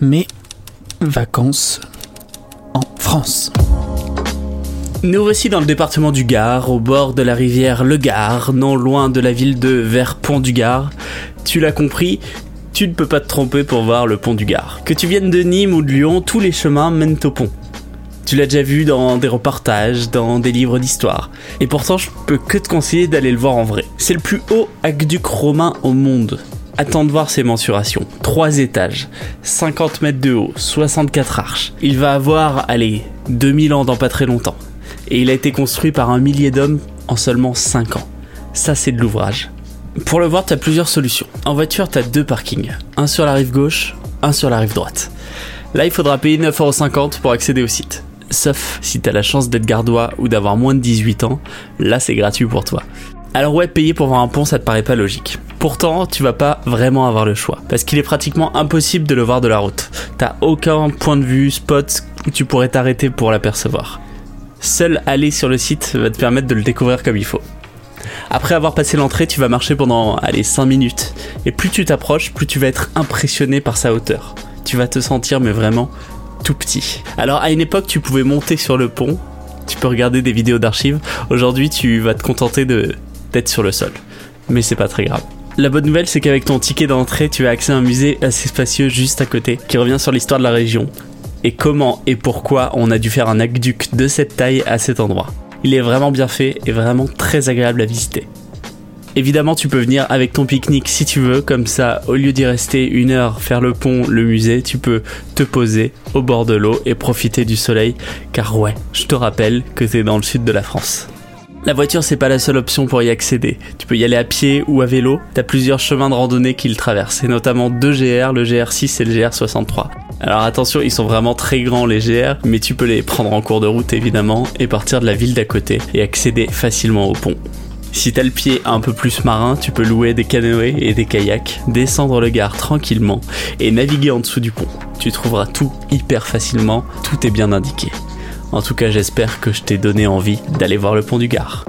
mes vacances en France. Nous voici dans le département du Gard, au bord de la rivière Le Gard, non loin de la ville de Verpont-du-Gard. Tu l'as compris, tu ne peux pas te tromper pour voir le pont du Gard. Que tu viennes de Nîmes ou de Lyon, tous les chemins mènent au pont. Tu l'as déjà vu dans des reportages, dans des livres d'histoire. Et pourtant, je peux que te conseiller d'aller le voir en vrai. C'est le plus haut aqueduc romain au monde. Attends de voir ses mensurations. 3 étages, 50 mètres de haut, 64 arches. Il va avoir, allez, 2000 ans dans pas très longtemps. Et il a été construit par un millier d'hommes en seulement 5 ans. Ça, c'est de l'ouvrage. Pour le voir, tu as plusieurs solutions. En voiture, tu as deux parkings. Un sur la rive gauche, un sur la rive droite. Là, il faudra payer 9,50€ pour accéder au site. Sauf si t'as la chance d'être gardois ou d'avoir moins de 18 ans, là c'est gratuit pour toi. Alors ouais, payer pour voir un pont, ça te paraît pas logique. Pourtant, tu vas pas vraiment avoir le choix, parce qu'il est pratiquement impossible de le voir de la route. T'as aucun point de vue, spot où tu pourrais t'arrêter pour l'apercevoir. Seul aller sur le site va te permettre de le découvrir comme il faut. Après avoir passé l'entrée, tu vas marcher pendant, allez, 5 minutes. Et plus tu t'approches, plus tu vas être impressionné par sa hauteur. Tu vas te sentir, mais vraiment, tout petit. Alors à une époque, tu pouvais monter sur le pont, tu peux regarder des vidéos d'archives. Aujourd'hui, tu vas te contenter de d'être sur le sol. Mais c'est pas très grave. La bonne nouvelle, c'est qu'avec ton ticket d'entrée, tu as accès à un musée assez spacieux juste à côté, qui revient sur l'histoire de la région et comment et pourquoi on a dû faire un aqueduc de cette taille à cet endroit. Il est vraiment bien fait et vraiment très agréable à visiter. Évidemment, tu peux venir avec ton pique-nique si tu veux, comme ça, au lieu d'y rester une heure, faire le pont, le musée, tu peux te poser au bord de l'eau et profiter du soleil, car ouais, je te rappelle que t'es dans le sud de la France. La voiture, c'est pas la seule option pour y accéder. Tu peux y aller à pied ou à vélo. T'as plusieurs chemins de randonnée qui le traversent, et notamment deux GR, le GR6 et le GR63. Alors attention, ils sont vraiment très grands les GR, mais tu peux les prendre en cours de route évidemment, et partir de la ville d'à côté, et accéder facilement au pont. Si t'as le pied un peu plus marin, tu peux louer des canoës et des kayaks, descendre le Gard tranquillement et naviguer en dessous du pont. Tu trouveras tout hyper facilement, tout est bien indiqué. En tout cas, j'espère que je t'ai donné envie d'aller voir le pont du Gard.